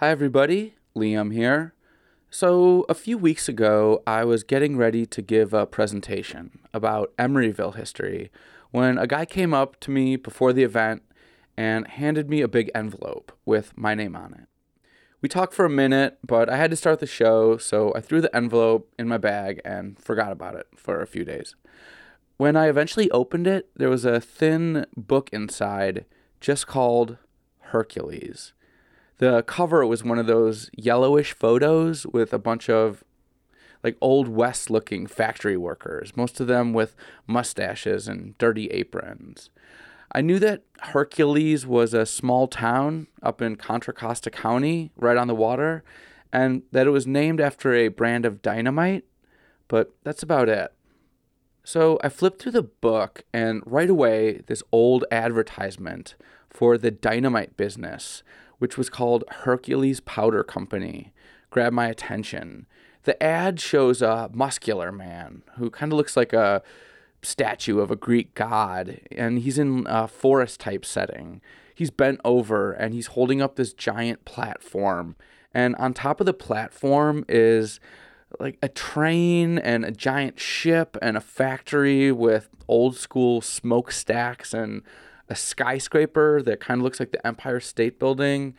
Hi, everybody. Liam here. So, a few weeks ago, I was getting ready to give a presentation about Emeryville history when a guy came up to me before the event and handed me a big envelope with my name on it. We talked for a minute, but I had to start the show, so I threw the envelope in my bag and forgot about it for a few days. When I eventually opened it, there was a thin book inside just called Hercules. The cover was one of those yellowish photos with a bunch of like old west looking factory workers, most of them with mustaches and dirty aprons. I knew that Hercules was a small town up in Contra Costa County, right on the water, and that it was named after a brand of dynamite, but that's about it. So I flipped through the book, and right away, this old advertisement for the dynamite business, which was called Hercules Powder Company, grabbed my attention. The ad shows a muscular man who kind of looks like a statue of a Greek god, and he's in a forest type setting. He's bent over and he's holding up this giant platform. And on top of the platform is like a train and a giant ship and a factory with old school smokestacks and a skyscraper that kind of looks like the Empire State Building.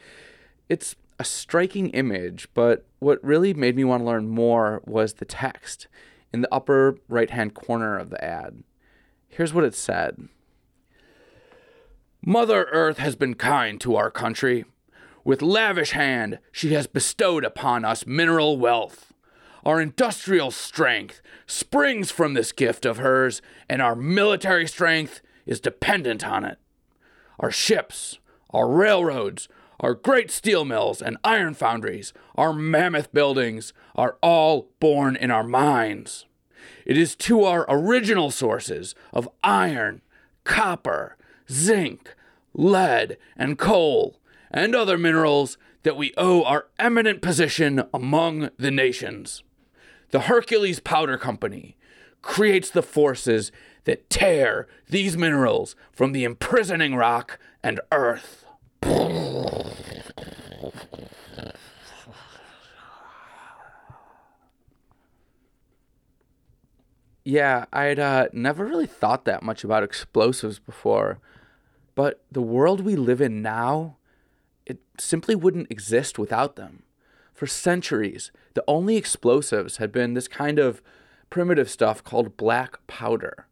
It's a striking image, but what really made me want to learn more was the text in the upper right hand corner of the ad. Here's what it said Mother Earth has been kind to our country. With lavish hand, she has bestowed upon us mineral wealth. Our industrial strength springs from this gift of hers, and our military strength is dependent on it. Our ships, our railroads, our great steel mills and iron foundries, our mammoth buildings are all born in our minds. It is to our original sources of iron, copper, zinc, lead, and coal, and other minerals that we owe our eminent position among the nations. The Hercules Powder Company creates the forces that tear these minerals from the imprisoning rock and earth. Yeah, I'd uh, never really thought that much about explosives before, but the world we live in now, it simply wouldn't exist without them. For centuries, the only explosives had been this kind of primitive stuff called black powder.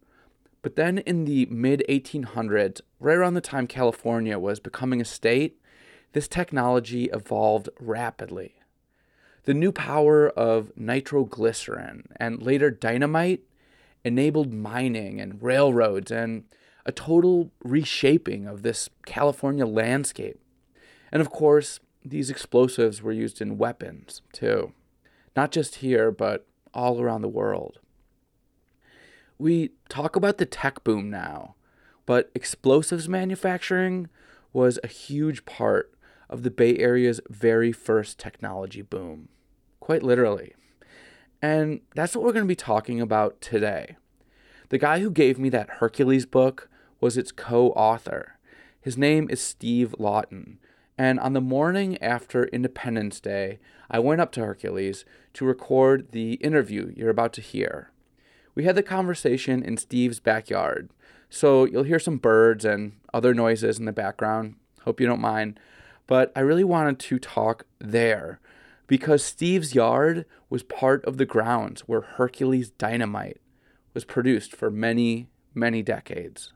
But then in the mid 1800s, right around the time California was becoming a state, this technology evolved rapidly. The new power of nitroglycerin and later dynamite enabled mining and railroads and a total reshaping of this California landscape. And of course, these explosives were used in weapons too, not just here, but all around the world. We talk about the tech boom now, but explosives manufacturing was a huge part of the Bay Area's very first technology boom, quite literally. And that's what we're going to be talking about today. The guy who gave me that Hercules book was its co author. His name is Steve Lawton. And on the morning after Independence Day, I went up to Hercules to record the interview you're about to hear. We had the conversation in Steve's backyard, so you'll hear some birds and other noises in the background. Hope you don't mind. But I really wanted to talk there because Steve's yard was part of the grounds where Hercules Dynamite was produced for many, many decades.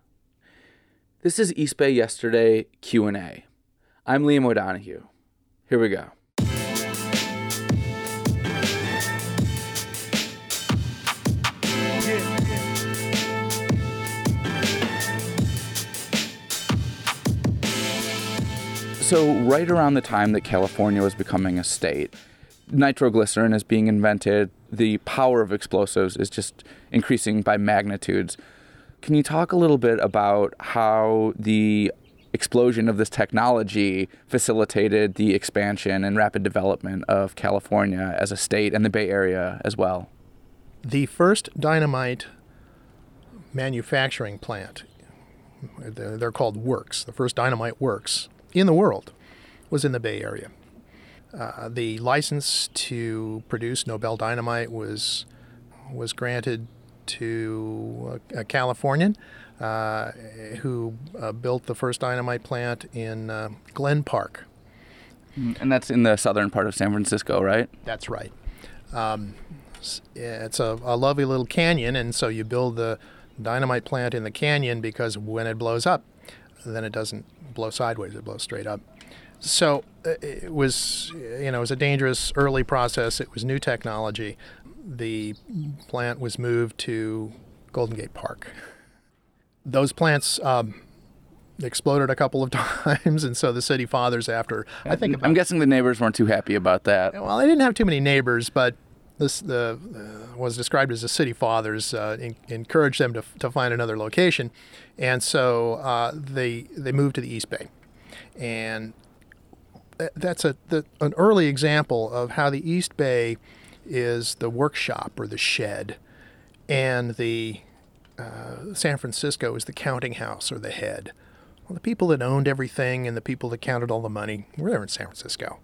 This is East Bay Yesterday Q&A. I'm Liam O'Donoghue. Here we go. So, right around the time that California was becoming a state, nitroglycerin is being invented. The power of explosives is just increasing by magnitudes. Can you talk a little bit about how the explosion of this technology facilitated the expansion and rapid development of California as a state and the Bay Area as well? The first dynamite manufacturing plant, they're called works, the first dynamite works in the world was in the Bay Area. Uh, the license to produce Nobel Dynamite was was granted to a, a Californian uh, who uh, built the first dynamite plant in uh, Glen Park. And that's in the southern part of San Francisco, right? That's right. Um, it's a, a lovely little canyon, and so you build the dynamite plant in the canyon because when it blows up, then it doesn't blow sideways; it blows straight up. So uh, it was, you know, it was a dangerous early process. It was new technology. The plant was moved to Golden Gate Park. Those plants um, exploded a couple of times, and so the city fathers, after I think, about, I'm guessing the neighbors weren't too happy about that. Well, they didn't have too many neighbors, but this the uh, was described as the city fathers uh, in, encouraged them to, to find another location, and so uh, they they moved to the East Bay, and that's a the, an early example of how the East Bay is the workshop or the shed, and the uh, San Francisco is the counting house or the head. Well, the people that owned everything and the people that counted all the money were there in San Francisco.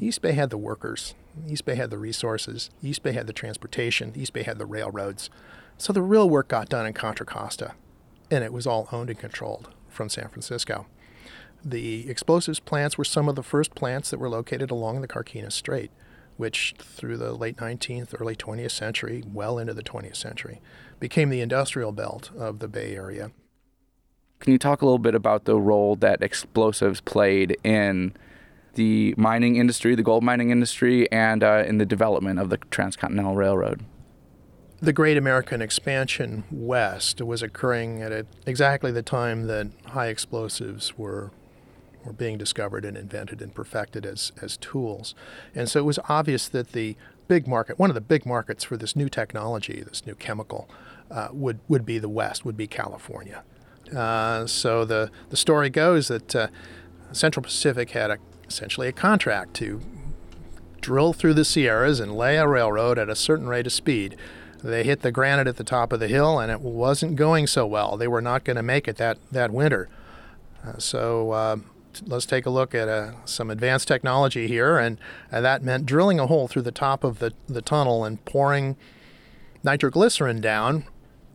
East Bay had the workers. East Bay had the resources. East Bay had the transportation. East Bay had the railroads. So the real work got done in Contra Costa, and it was all owned and controlled from San Francisco. The explosives plants were some of the first plants that were located along the Carquinez Strait, which through the late 19th, early 20th century, well into the 20th century, became the industrial belt of the Bay Area. Can you talk a little bit about the role that explosives played in the mining industry, the gold mining industry, and uh, in the development of the Transcontinental Railroad? The Great American Expansion west was occurring at a, exactly the time that high explosives were were being discovered and invented and perfected as, as tools. And so it was obvious that the big market, one of the big markets for this new technology, this new chemical, uh, would, would be the West, would be California. Uh, so the, the story goes that uh, Central Pacific had a, essentially a contract to drill through the Sierras and lay a railroad at a certain rate of speed. They hit the granite at the top of the hill, and it wasn't going so well. They were not going to make it that, that winter. Uh, so uh, let's take a look at uh, some advanced technology here, and, and, that meant drilling a hole through the top of the, the tunnel and pouring nitroglycerin down.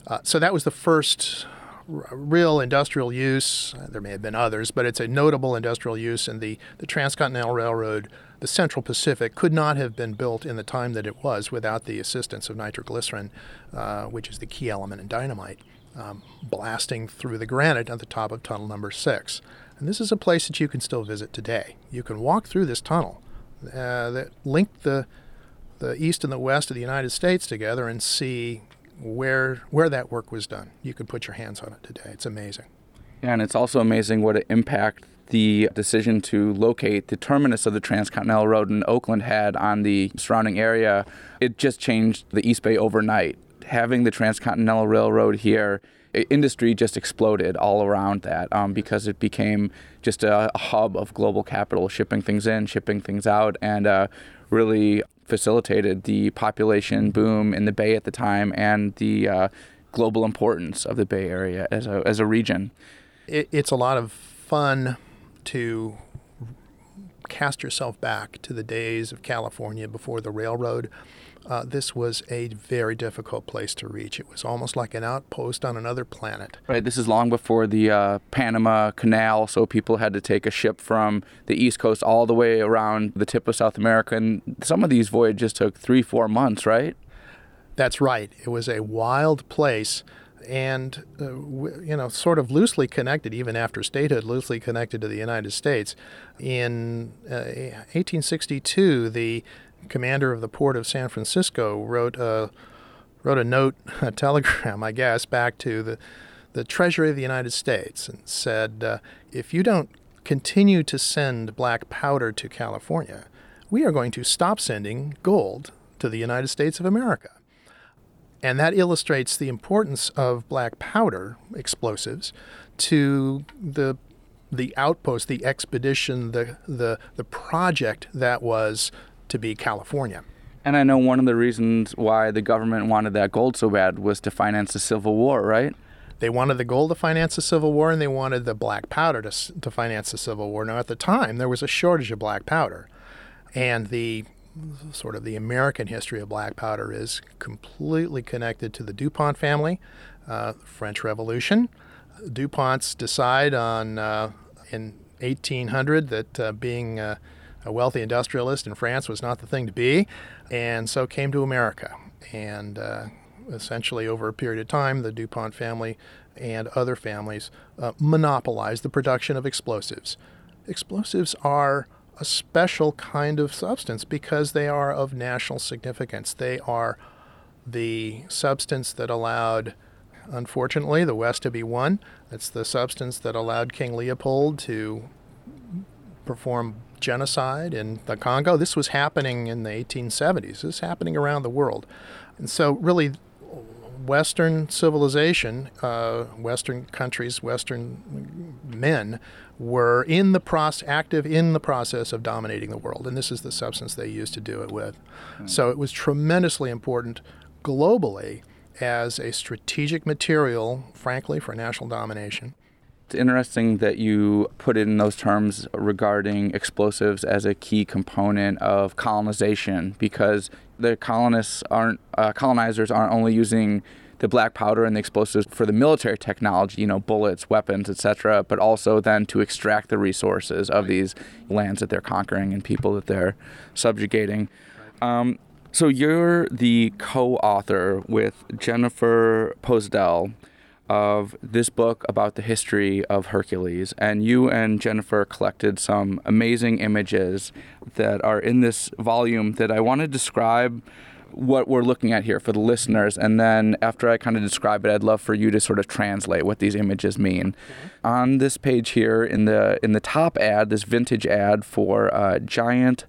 Uh, so that was the first real industrial use. There may have been others, but it's a notable industrial use, and the, the Transcontinental Railroad, the Central Pacific, could not have been built in the time that it was without the assistance of nitroglycerin, uh, which is the key element in dynamite. Um, blasting through the granite at the top of tunnel number six. And this is a place that you can still visit today. You can walk through this tunnel uh, that linked the the east and the west of the United States together and see where where that work was done. You could put your hands on it today. It's amazing. Yeah, and it's also amazing what an impact the decision to locate the terminus of the Transcontinental Road in Oakland had on the surrounding area. It just changed the East Bay overnight. Having the Transcontinental Railroad here industry just exploded all around that um, because it became just a, hub of global capital, shipping things in, shipping things out, and uh, really facilitated the population boom in the Bay at the time and the uh, global importance of the Bay Area as a, as a region. It, it's a lot of fun to cast yourself back to the days of California before the railroad uh, this was a very difficult place to reach. It was almost like an outpost on another planet. Right. This is long before the uh, Panama Canal, so people had to take a ship from the East Coast all the way around the tip of South America. And some of these voyages took three, four months, right? That's right. It was a wild place and uh, you know sort of loosely connected even after statehood loosely connected to the United States in uh, 1862 the commander of the port of San Francisco wrote a wrote a note, a telegram, I guess, back to the the Treasury of the United States and said, uh, if you don't continue to send black powder to California, we are going to stop sending gold to the United States of America. And that illustrates the importance of black powder explosives to the the outpost, the expedition, the the the project that was to be California. And I know one of the reasons why the government wanted that gold so bad was to finance the Civil War, right? They wanted the gold to finance the Civil War, and they wanted the black powder to, to finance the Civil War. Now, at the time, there was a shortage of black powder. And the sort of the American history of black powder is completely connected to the DuPont family, uh, French Revolution. DuPonts decide on uh, in 1800 that uh, being uh, a wealthy industrialist in France was not the thing to be, and so came to America. And uh, essentially, over a period of time, the DuPont family and other families uh, monopolized the production of explosives. Explosives are a special kind of substance because they are of national significance. They are the substance that allowed, unfortunately, the West to be won. It's the substance that allowed King Leopold to perform genocide in the Congo. This was happening in the 1870s. This is happening around the world. And so, really, Western civilization, uh, Western countries, Western men were in the process, active in the process of dominating the world, and this is the substance they used to do it with. Mm. So it was tremendously important globally as a strategic material, frankly, for national domination. It's interesting that you put it in those terms regarding explosives as a key component of colonization because the colonists aren't uh, colonizers aren't only using the black powder and the explosives for the military technology, you know, bullets, weapons, etc., but also then to extract the resources of these lands that they're conquering and people that they're subjugating. Um, so you're the co-author with Jennifer Posdell of this book about the history of Hercules. And you and Jennifer collected some amazing images that are in this volume that I want to describe what we're looking at here for the listeners. And then after I kind of describe it, I'd love for you to sort of translate what these images mean. Mm-hmm. On this page here, in the in the top ad, this vintage ad for uh, Giant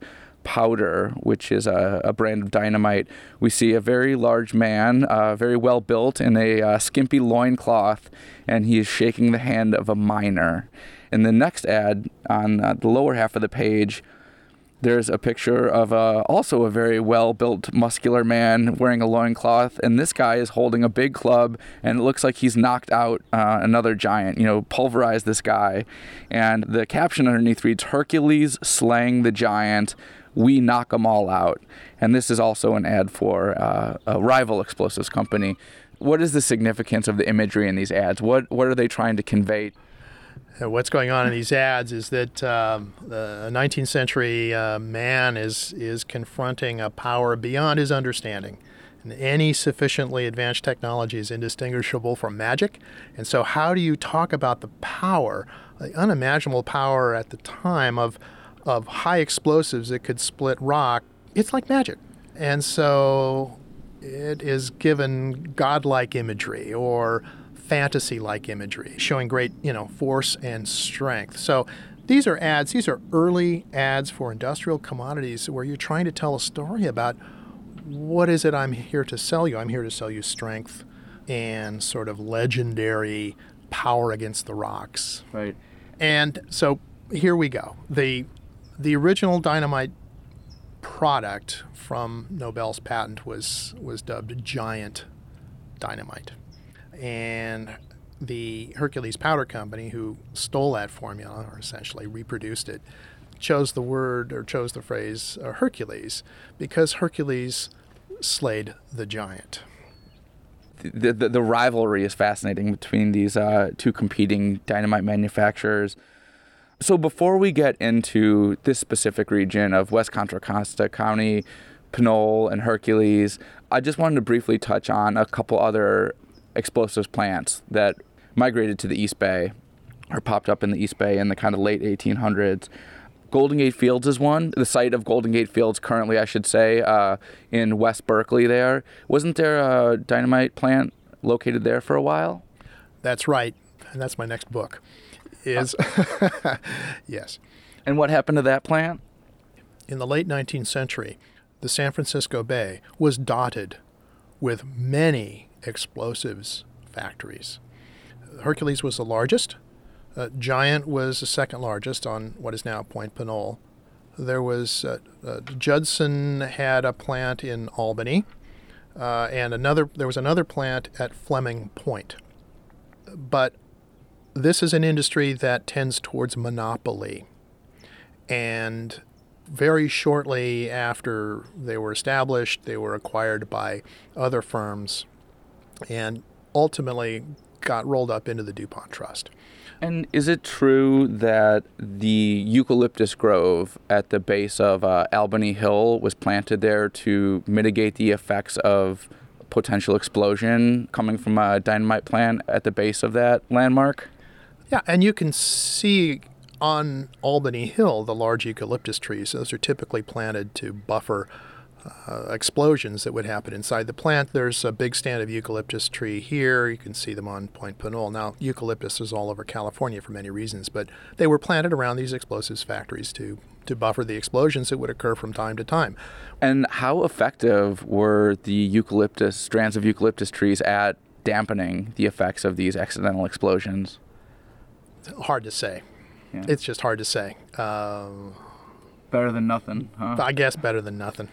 powder, which is a, a, brand of dynamite, we see a very large man, uh, very well built, in a uh, skimpy loincloth, and he is shaking the hand of a miner. In the next ad, on uh, the lower half of the page, there's a picture of a, also a very well built, muscular man wearing a loincloth, and this guy is holding a big club, and it looks like he's knocked out uh, another giant, you know, pulverized this guy. And the caption underneath reads Hercules slaying the giant, we knock them all out. And this is also an ad for uh, a rival explosives company. What is the significance of the imagery in these ads? What, what are they trying to convey? What's going on in these ads is that um, the 19th century uh, man is is confronting a power beyond his understanding. And any sufficiently advanced technology is indistinguishable from magic. And so, how do you talk about the power, the unimaginable power at the time of of high explosives that could split rock? It's like magic. And so, it is given godlike imagery or fantasy like imagery, showing great, you know, force and strength. So these are ads, these are early ads for industrial commodities where you're trying to tell a story about what is it I'm here to sell you? I'm here to sell you strength and sort of legendary power against the rocks. Right. And so here we go. The the original dynamite product from Nobel's patent was was dubbed giant dynamite and the Hercules Powder Company, who stole that formula or essentially reproduced it, chose the word or chose the phrase uh, Hercules because Hercules slayed the giant. The, the, the rivalry is fascinating between these uh, two competing dynamite manufacturers. So, before we get into this specific region of West Contra Costa County, Pinole, and Hercules, I just wanted to briefly touch on a couple other explosives plants that migrated to the East Bay or popped up in the East Bay in the kind of late 1800s. Golden Gate Fields is one. The site of Golden Gate Fields currently, I should say, uh, in West Berkeley. There wasn't there a dynamite plant located there for a while. That's right, and that's my next book. Is yes. And what happened to that plant? In the late 19th century, the San Francisco Bay was dotted with many explosives factories. Hercules was the largest. Uh, Giant was the second largest on what is now Point Pinole. There was uh, uh, Judson had a plant in Albany, uh, and another there was another plant at Fleming Point. But this is an industry that tends towards monopoly, and very shortly after they were established, they were acquired by other firms and ultimately got rolled up into the DuPont Trust. And is it true that the eucalyptus grove at the base of uh, Albany Hill was planted there to mitigate the effects of potential explosion coming from a dynamite plant at the base of that landmark? Yeah, and you can see on Albany Hill the large eucalyptus trees. Those are typically planted to buffer uh, explosions that would happen inside the plant. There's a big stand of eucalyptus tree here. You can see them on Point Pinole. Now, eucalyptus is all over California for many reasons, but they were planted around these explosives factories to to buffer the explosions that would occur from time to time. And how effective were the eucalyptus strands of eucalyptus trees at dampening the effects of these accidental explosions? Hard to say. Yeah. It's just hard to say. Um, better than nothing, huh? I guess better than nothing.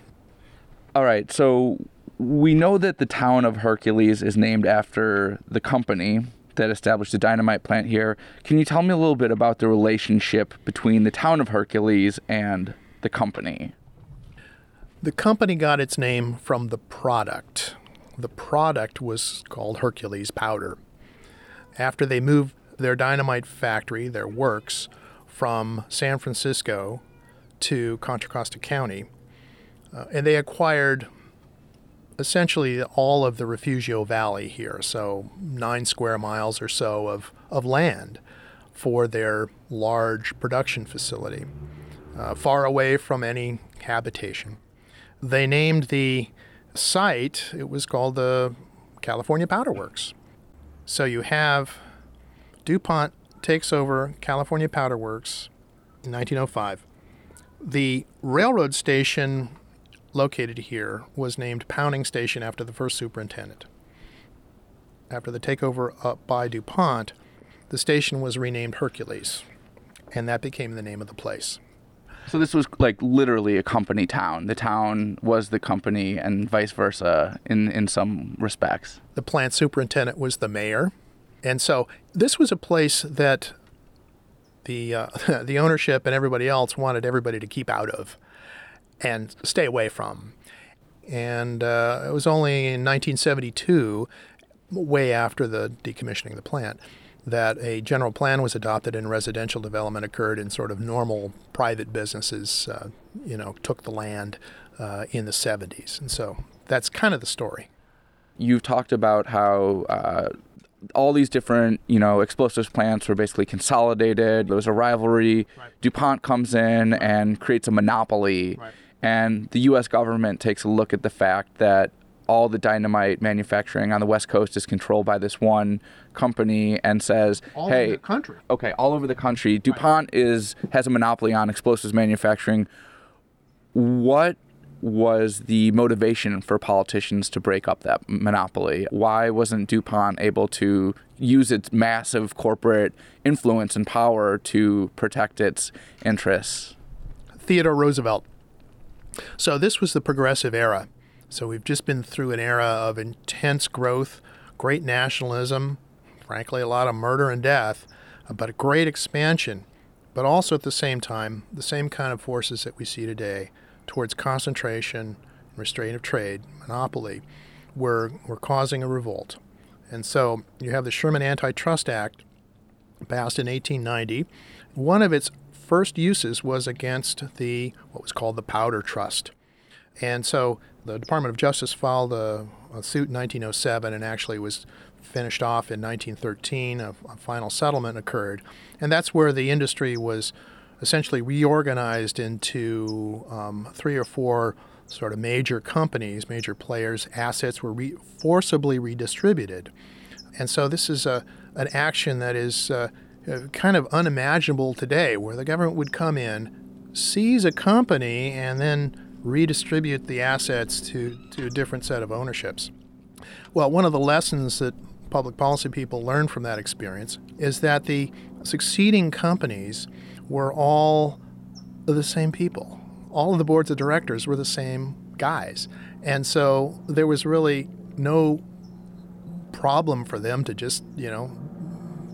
All right, so we know that the town of Hercules is named after the company that established the dynamite plant here. Can you tell me a little bit about the relationship between the town of Hercules and the company? The company got its name from the product. The product was called Hercules powder. After they moved their dynamite factory, their works, from San Francisco to Contra Costa County, uh, and they acquired essentially all of the Refugio Valley here, so nine square miles or so of, of land for their large production facility, uh, far away from any habitation. They named the site, it was called the California Powder Works. So you have DuPont takes over California Powder Works in 1905. The railroad station located here was named Pounding Station after the first superintendent. After the takeover up by DuPont, the station was renamed Hercules, and that became the name of the place. So this was like literally a company town. The town was the company, and vice versa in in some respects. The plant superintendent was the mayor, and so this was a place that the uh, the ownership and everybody else wanted everybody to keep out of and stay away from. And uh, it was only in 1972, way after the decommissioning of the plant, that a general plan was adopted and residential development occurred and sort of normal private businesses, uh, you know, took the land uh, in the 70s. And so that's kind of the story. You've talked about how uh, all these different, you know, explosives plants were basically consolidated. There was a rivalry. Right. DuPont comes in right. and creates a monopoly. Right and the U.S. government takes a look at the fact that all the dynamite manufacturing on the West Coast is controlled by this one company and says, all "Hey, over the country, okay, all over the country, DuPont is has a monopoly on explosives manufacturing." What was the motivation for politicians to break up that monopoly? Why wasn't DuPont able to use its massive corporate influence and power to protect its interests? Theodore Roosevelt so this was the progressive era. So we've just been through an era of intense growth, great nationalism, frankly, a lot of murder and death, but a great expansion. But also at the same time, the same kind of forces that we see today towards concentration, restraint of trade, monopoly, were, were causing a revolt. And so you have the Sherman Antitrust Act passed in 1890. One of its first uses was against the what was called the Powder Trust. And so the Department of Justice filed a, a suit in 1907 and actually was finished off in 1913. A, a, final settlement occurred. And that's where the industry was essentially reorganized into um, three or four sort of major companies, major players. Assets were re- forcibly redistributed. And so this is a, an action that is uh, uh, kind of unimaginable today, where the government would come in, seize a company, and then redistribute the assets to, to a different set of ownerships. Well, one of the lessons that public policy people learn from that experience is that the succeeding companies were all the same people. All of the boards of directors were the same guys. And so there was really no problem for them to just, you know,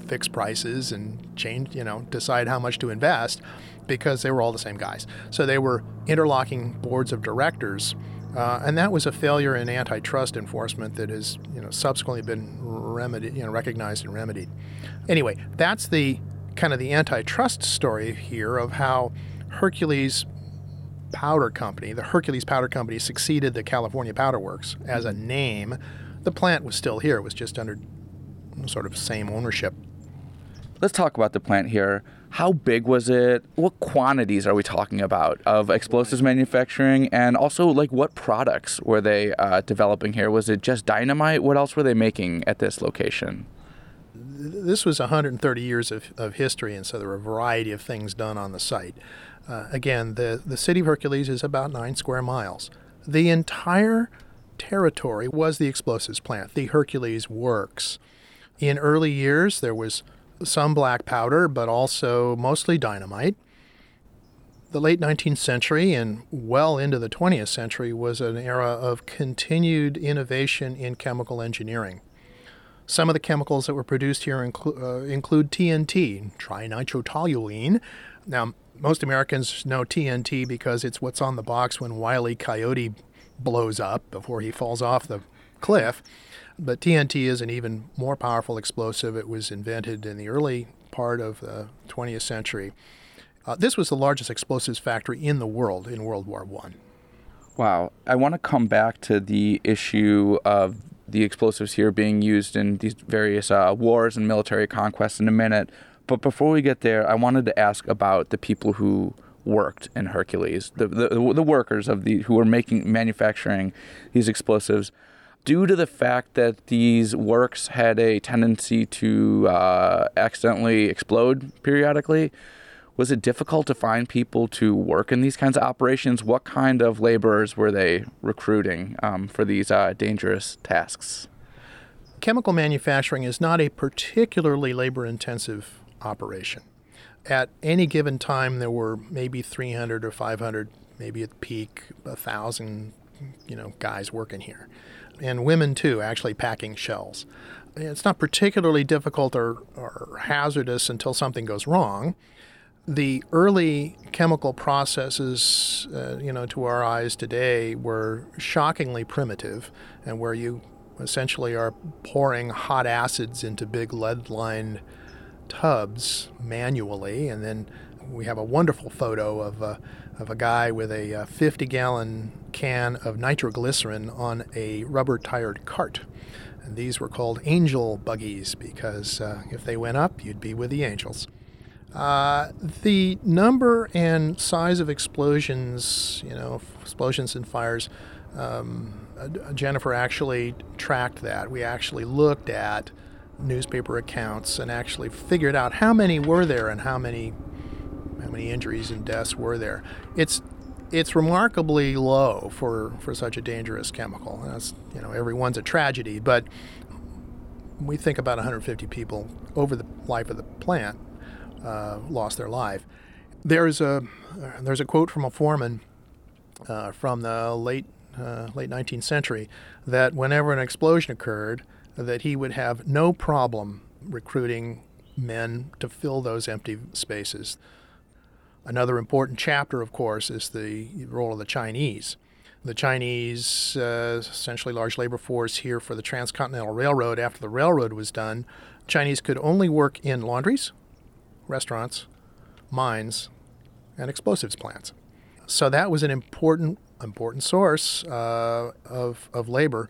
fix prices and change, you know, decide how much to invest because they were all the same guys. So they were interlocking boards of directors. Uh, and that was a failure in antitrust enforcement that has, you know, subsequently been remedied, you know, recognized and remedied. Anyway, that's the kind of the antitrust story here of how Hercules Powder Company, the Hercules Powder Company, succeeded the California Powder Works as a name. The plant was still here; it was just under sort of same ownership. Let's talk about the plant here. How big was it? What quantities are we talking about of explosives manufacturing? And also, like, what products were they uh, developing here? Was it just dynamite? What else were they making at this location? This was 130 years of, of history, and so there were a variety of things done on the site. Uh, again, the, the city of Hercules is about nine square miles. The entire territory was the explosives plant, the Hercules Works. In early years, there was some black powder, but also mostly dynamite. The late 19th century and well into the 20th century was an era of continued innovation in chemical engineering. Some of the chemicals that were produced here inclu- uh, include TNT, trinitrotoluene. Now, most Americans know TNT because it's what's on the box when Wiley. Coyote blows up before he falls off the cliff. But TNT is an even more powerful explosive. It was invented in the early part of the 20th century. Uh, this was the largest explosives factory in the world in World War One. Wow. I want to come back to the issue of the explosives here being used in these various uh, wars and military conquests in a minute. But before we get there, I wanted to ask about the people who worked in Hercules, the, the, the workers of the who were making manufacturing these explosives due to the fact that these works had a tendency to uh, accidentally explode periodically, was it difficult to find people to work in these kinds of operations? What kind of laborers were they recruiting um, for these uh, dangerous tasks? Chemical manufacturing is not a particularly labor intensive operation. At any given time, there were maybe 300 or 500, maybe at peak, 1,000 you know, guys working here and women too, actually packing shells. It's not particularly difficult or, or hazardous until something goes wrong. The early chemical processes, uh, you know, to our eyes today were shockingly primitive, and where you essentially are pouring hot acids into big lead-lined tubs manually, and then we have a wonderful photo of a, of a guy with a 50 gallon can of nitroglycerin on a rubber tired cart. And these were called angel buggies because uh, if they went up, you'd be with the angels. Uh, the number and size of explosions, you know, explosions and fires, um, uh, Jennifer actually tracked that. We actually looked at newspaper accounts and actually figured out how many were there and how many how many injuries and deaths were there. It's it's remarkably low for, for such a dangerous chemical. That's, you know, every one's a tragedy, but we think about 150 people over the life of the plant uh, lost their life. There's a there's a quote from a foreman uh, from the late uh, late 19th century that whenever an explosion occurred, that he would have no problem recruiting men to fill those empty spaces. Another important chapter, of course, is the role of the Chinese. The Chinese, uh, essentially large labor force here for the Transcontinental Railroad, after the railroad was done, Chinese could only work in laundries, restaurants, mines, and explosives plants. So that was an important, important source uh, of, of labor.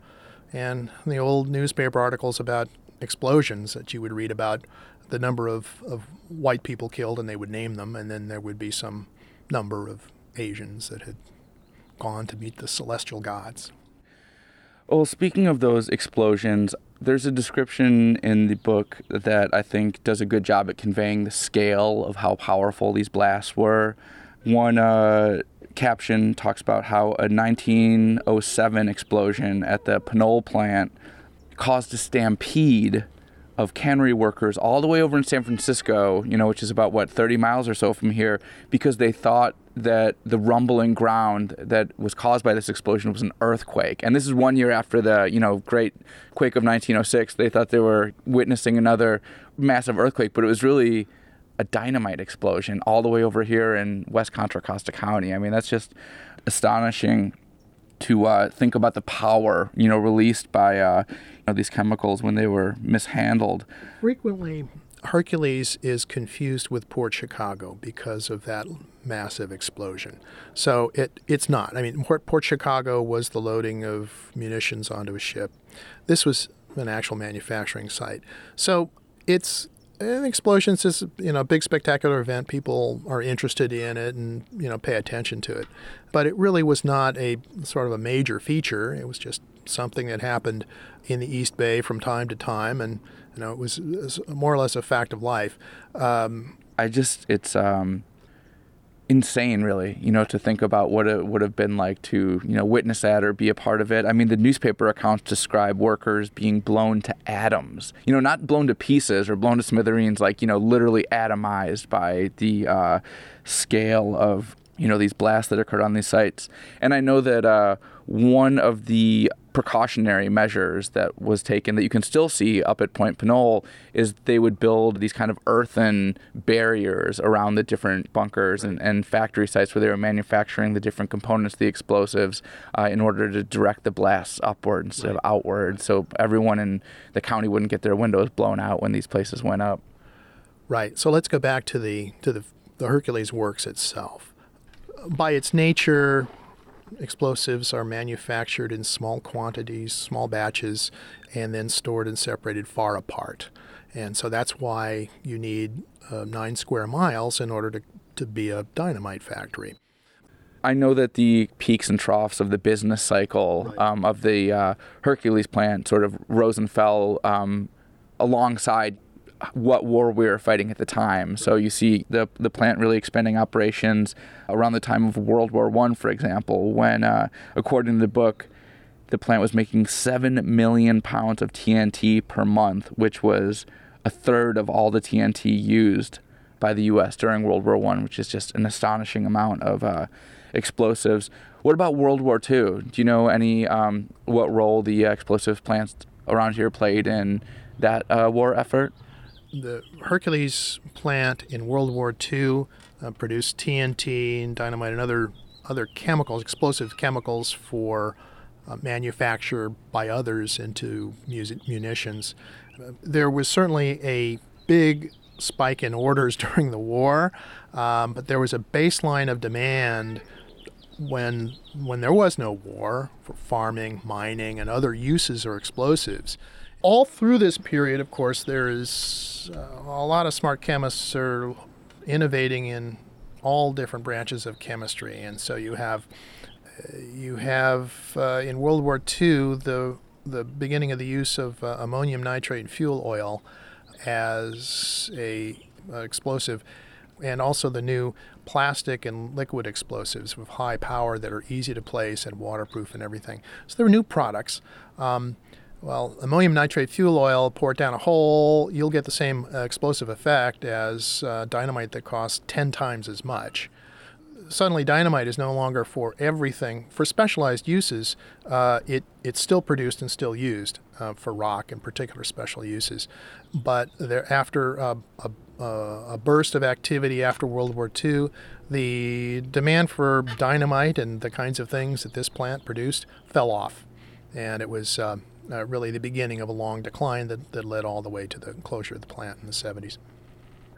And the old newspaper articles about explosions that you would read about the number of, of white people killed, and they would name them, and then there would be some number of Asians that had gone to meet the celestial gods. Well, speaking of those explosions, there's a description in the book that I think does a good job at conveying the scale of how powerful these blasts were. One uh, caption talks about how a 1907 explosion at the Pinole plant caused a stampede of cannery workers all the way over in San Francisco, you know, which is about what 30 miles or so from here, because they thought that the rumbling ground that was caused by this explosion was an earthquake. And this is one year after the, you know, great quake of 1906. They thought they were witnessing another massive earthquake, but it was really a dynamite explosion all the way over here in West Contra Costa County. I mean, that's just astonishing to uh, think about the power, you know, released by uh, know, these chemicals when they were mishandled. Frequently, Hercules is confused with Port Chicago because of that massive explosion. So it it's not. I mean, Port, Port Chicago was the loading of munitions onto a ship. This was an actual manufacturing site. So it's an explosion is you know a big spectacular event. People are interested in it and you know pay attention to it, but it really was not a sort of a major feature. It was just something that happened in the East Bay from time to time, and you know it was, it was more or less a fact of life. Um, I just it's um, insane, really, you know, to think about what it would have been like to, you know, witness that or be a part of it. I mean, the newspaper accounts describe workers being blown to atoms, you know, not blown to pieces or blown to smithereens, like, you know, literally atomized by the uh, scale of, you know, these blasts that occurred on these sites. And I know that uh, one of the precautionary measures that was taken that you can still see up at Point Pinole is they would build these kind of earthen barriers around the different bunkers and, and factory sites where they were manufacturing the different components, the explosives, uh, in order to direct the blasts upward instead right. of outward. So everyone in the county wouldn't get their windows blown out when these places went up. Right. So let's go back to the to the, the Hercules works itself. By its nature, explosives are manufactured in small quantities, small batches, and then stored and separated far apart. And so that's why you need uh, nine square miles in order to, to be a dynamite factory. I know that the peaks and troughs of the business cycle right. um, of the uh, Hercules plant sort of rose and fell um, alongside what war we were fighting at the time. So you see the the plant really expanding operations around the time of World War One, for example, when uh, according to the book, the plant was making seven million pounds of TNT per month, which was a third of all the TNT used by the U.S. during World War One, which is just an astonishing amount of uh, explosives. What about World War II? Do you know any um, what role the explosives plants around here played in that uh, war effort? The Hercules plant in World War II uh, produced TNT and dynamite and other other chemicals, explosive chemicals for uh, manufacture by others into music, munitions. Uh, there was certainly a big spike in orders during the war, um, but there was a baseline of demand when when there was no war for farming, mining, and other uses or explosives all through this period, of course, there is uh, a lot of smart chemists are innovating in all different branches of chemistry, and so you have uh, you have uh, in World War II the the beginning of the use of uh, ammonium nitrate and fuel oil as a uh, explosive, and also the new plastic and liquid explosives with high power that are easy to place and waterproof and everything. So there were new products. Um, well, ammonium nitrate fuel oil, pour it down a hole, you'll get the same uh, explosive effect as uh, dynamite that costs 10 times as much. Suddenly, dynamite is no longer for everything. For specialized uses, uh, it, it's still produced and still used uh, for rock and particular special uses. But there, after a, a burst of activity after World War II, the demand for dynamite and the kinds of things that this plant produced fell off. And it was um, uh, really the beginning of a long decline that, that led all the way to the closure of the plant in the 70s.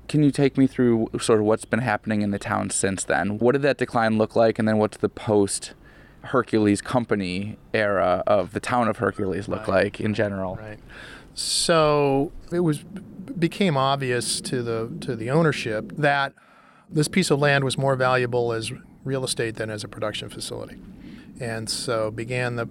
Can you take me through sort of what's been happening in the town since then? What did that decline look like, and then what's the post Hercules company era of the town of Hercules look right. like in general? Right. So it was became obvious to the to the ownership that this piece of land was more valuable as real estate than as a production facility, and so began the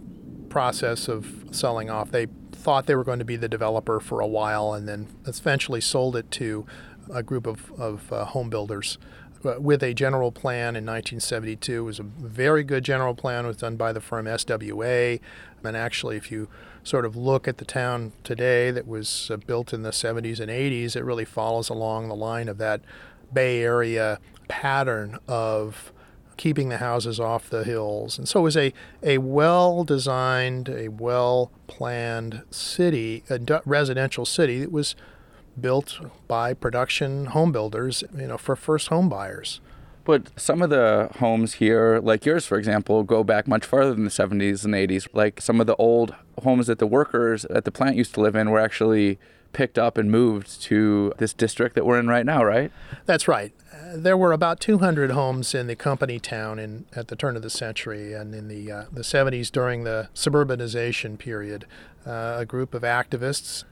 process of selling off. They thought they were going to be the developer for a while and then eventually sold it to a group of, of uh, home builders uh, with a general plan in 1972. It was a very good general plan. It was done by the firm SWA. And actually, if you sort of look at the town today that was uh, built in the 70s and 80s, it really follows along the line of that Bay Area pattern of keeping the houses off the hills. And so it was a, a well designed, a well planned city, a residential city that was built by production home builders, you know, for first home buyers. But some of the homes here, like yours, for example, go back much farther than the 70s and 80s. Like some of the old homes that the workers at the plant used to live in were actually picked up and moved to this district that we're in right now, right? That's right. There were about 200 homes in the company town in, at the turn of the century, and in the, uh, the 70s during the suburbanization period, uh, a group of activists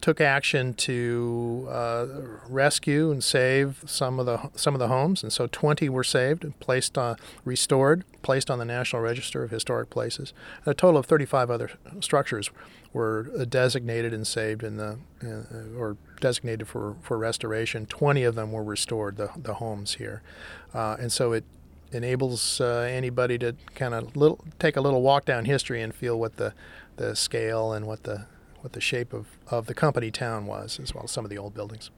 took action to uh, rescue and save some of the some of the homes, and so 20 were saved, and placed on, restored, placed on the National Register of Historic Places. And A total of 35 other structures were uh, designated and saved in the uh, or designated for, for restoration. 20 of them were restored, the the homes here, uh, and so it enables uh, anybody to kind of little take a little walk down history and feel what the the scale and what the what the shape of, of the company town was, as well as some of the old buildings.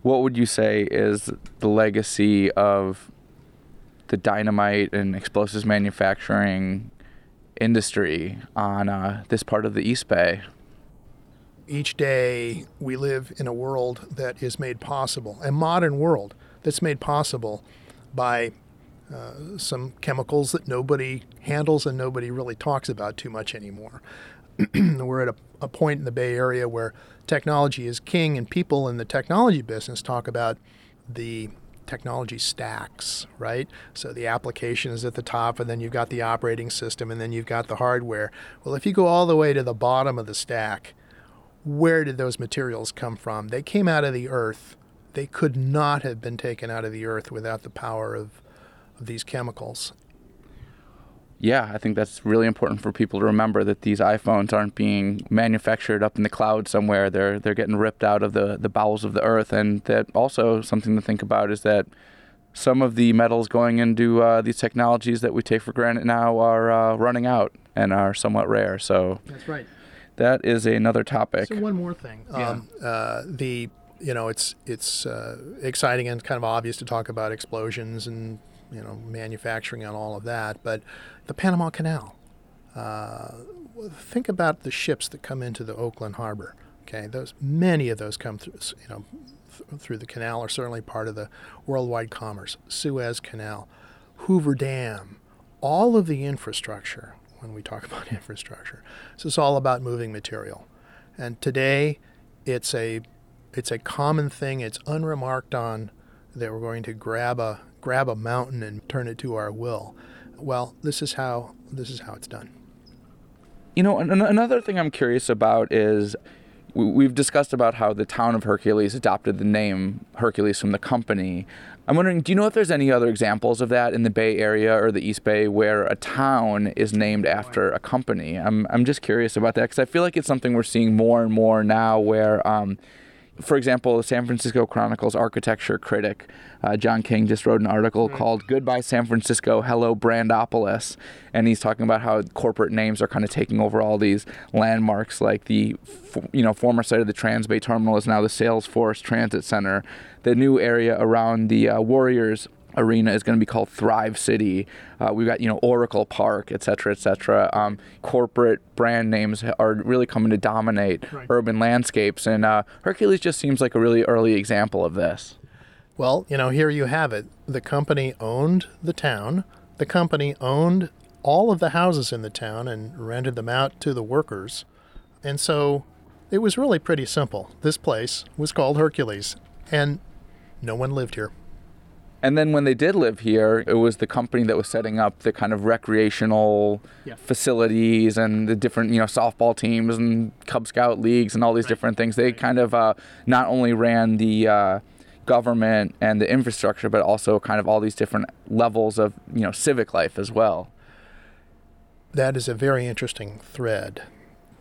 What would you say is the legacy of the dynamite and explosives manufacturing industry on uh, this part of the East Bay? Each day we live in a world that is made possible, a modern world that's made possible by uh, some chemicals that nobody handles and nobody really talks about too much anymore. we're at a, a point in the Bay Area where technology is king, and people in the technology business talk about the technology stacks, right? So the application is at the top, and then you've got the operating system, and then you've got the hardware. Well, if you go all the way to the bottom of the stack, where did those materials come from? They came out of the earth. They could not have been taken out of the earth without the power of, of these chemicals yeah, I think that's really important for people to remember that these iPhones aren't being manufactured up in the cloud somewhere. They're they're getting ripped out of the, the bowels of the earth, and that also something to think about is that some of the metals going into uh, these technologies that we take for granted now are uh, running out and are somewhat rare. So that's right. That is another topic. So one more thing. Yeah. Um, uh, the you know it's it's uh, exciting and kind of obvious to talk about explosions and you know, manufacturing and all of that. But the Panama Canal. Uh, think about the ships that come into the Oakland Harbor. Okay, those many of those come through, you know, th- through the canal, are certainly part of the worldwide commerce. Suez Canal, Hoover Dam, all of the infrastructure. When we talk about infrastructure, so it's all about moving material. And today, it's a it's a common thing. It's unremarked on that we're going to grab a grab a mountain and turn it to our will. Well, this is how this is how it's done. You know, another thing I'm curious about is we've discussed about how the town of Hercules adopted the name Hercules from the company. I'm wondering, do you know if there's any other examples of that in the Bay Area or the East Bay where a town is named after a company? I'm I'm just curious about that because I feel like it's something we're seeing more and more now, where um, for example, the San Francisco Chronicle's architecture critic, uh, John King, just wrote an article mm-hmm. called Goodbye San Francisco, Hello Brandopolis. And he's talking about how corporate names are kind of taking over all these landmarks, like the you know former site of the Transbay Terminal is now the Salesforce Transit Center. The new area around the uh, Warriors arena is going to be called Thrive City. Uh, we've got you know Oracle Park, et cetera, et cetera. Um, corporate brand names are really coming to dominate right. urban landscapes, and uh, Hercules just seems like a really early example of this. Well, you know, here you have it. The company owned the town. The company owned all of the houses in the town and rented them out to the workers. And so it was really pretty simple. This place was called Hercules, and no one lived here. And then when they did live here, it was the company that was setting up the kind of recreational yeah. facilities and the different, you know, softball teams and Cub Scout leagues and all these right. different things. They right. kind of uh, not only ran the uh, government and the infrastructure, but also kind of all these different levels of, you know, civic life as well. That is a very interesting thread.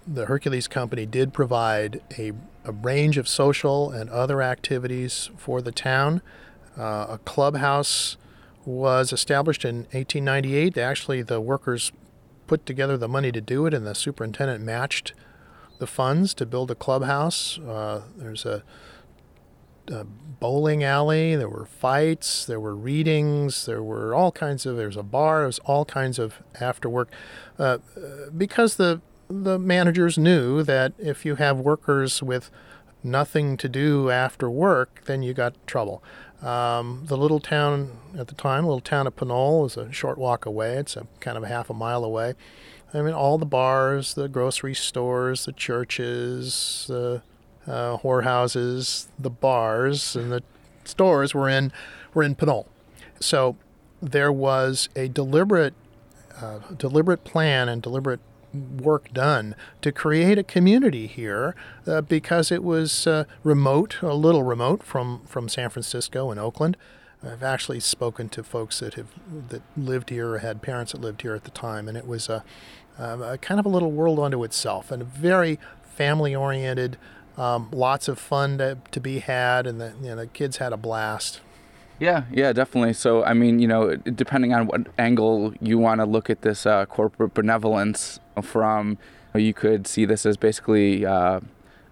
The Hercules Company did provide a, a range of social and other activities for the town uh, a clubhouse was established in 1898. Actually, the workers put together the money to do it, and the superintendent matched the funds to build a clubhouse. Uh, there's a, a, bowling alley. There were fights. There were readings. There were all kinds of. There's a bar. There's all kinds of after work, uh, because the the managers knew that if you have workers with nothing to do after work, then you got trouble. Um, the little town at the time, little town of Pinole, is a short walk away. It's a kind of a half a mile away. I mean, all the bars, the grocery stores, the churches, the uh, whorehouses, the bars, and the stores were in were in Pinole. So there was a deliberate uh, deliberate plan and deliberate work done to create a community here uh, because it was uh, remote, a little remote from, from San Francisco and Oakland. I've actually spoken to folks that have that lived here or had parents that lived here at the time, and it was a, a kind of a little world unto itself and a very family oriented. Um, lots of fun to, to be had, and the, you know, the kids had a blast. Yeah, yeah, definitely. So, I mean, you know, depending on what angle you want to look at this uh, corporate benevolence from, you could see this as basically uh,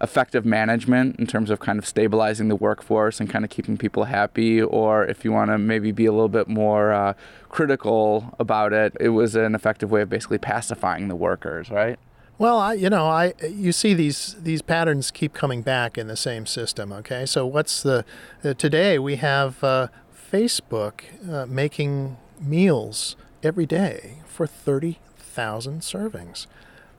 effective management in terms of kind of stabilizing the workforce and kind of keeping people happy. Or if you want to maybe be a little bit more uh, critical about it, it was an effective way of basically pacifying the workers, right? Well, I, you know, I you see these these patterns keep coming back in the same system. Okay, so what's the uh, today we have uh, Facebook uh, making meals every day for thirty thousand servings.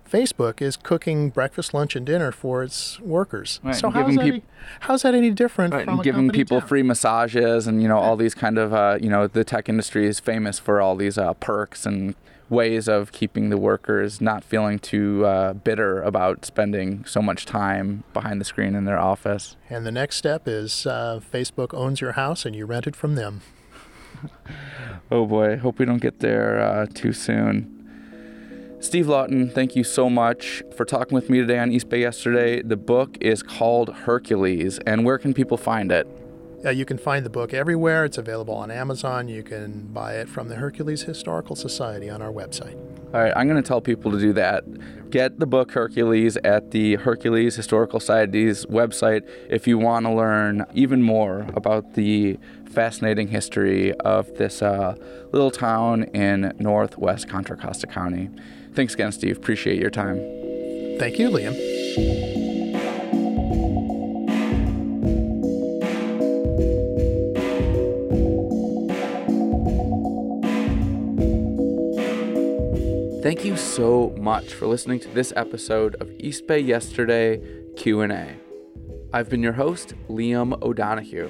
Facebook is cooking breakfast, lunch, and dinner for its workers. Right, so how's that, peop- how's that any different right, from giving people free massages and you know all these kind of uh, you know the tech industry is famous for all these uh, perks and ways of keeping the workers not feeling too uh, bitter about spending so much time behind the screen in their office. And the next step is uh, Facebook owns your house and you rent it from them. oh boy, hope we don't get there uh, too soon. Steve Lawton, thank you so much for talking with me today on East Bay Yesterday. The book is called Hercules, and where can people find it? Uh, you can find the book everywhere. It's available on Amazon. You can buy it from the Hercules Historical Society on our website. All right, I'm going to tell people to do that. Get the book Hercules at the Hercules Historical Society's website if you want to learn even more about the fascinating history of this uh, little town in northwest Contra Costa County. Thanks again, Steve. Appreciate your time. Thank you, Liam. Thank you so much for listening to this episode of East Bay Yesterday Q&A. I've been your host, Liam O'Donoghue.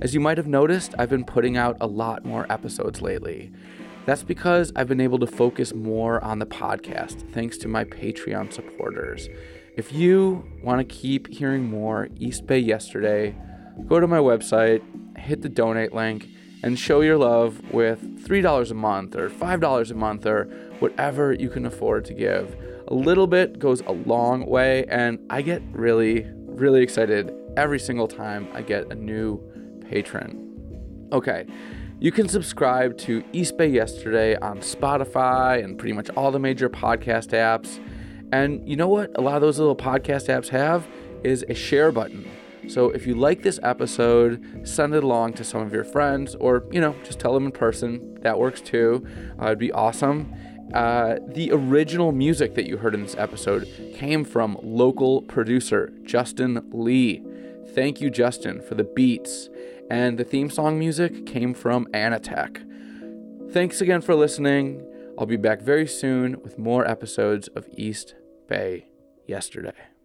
As you might have noticed, I've been putting out a lot more episodes lately. That's because I've been able to focus more on the podcast thanks to my Patreon supporters. If you want to keep hearing more East Bay Yesterday, go to my website, hit the donate link, and show your love with $3 a month or $5 a month or whatever you can afford to give. A little bit goes a long way, and I get really, really excited every single time I get a new patron. Okay, you can subscribe to East Bay Yesterday on Spotify and pretty much all the major podcast apps. And you know what? A lot of those little podcast apps have is a share button. So if you like this episode, send it along to some of your friends or, you know, just tell them in person. That works too. Uh, it'd be awesome. Uh, the original music that you heard in this episode came from local producer Justin Lee. Thank you, Justin, for the beats. And the theme song music came from Anatech. Thanks again for listening. I'll be back very soon with more episodes of East Bay Yesterday.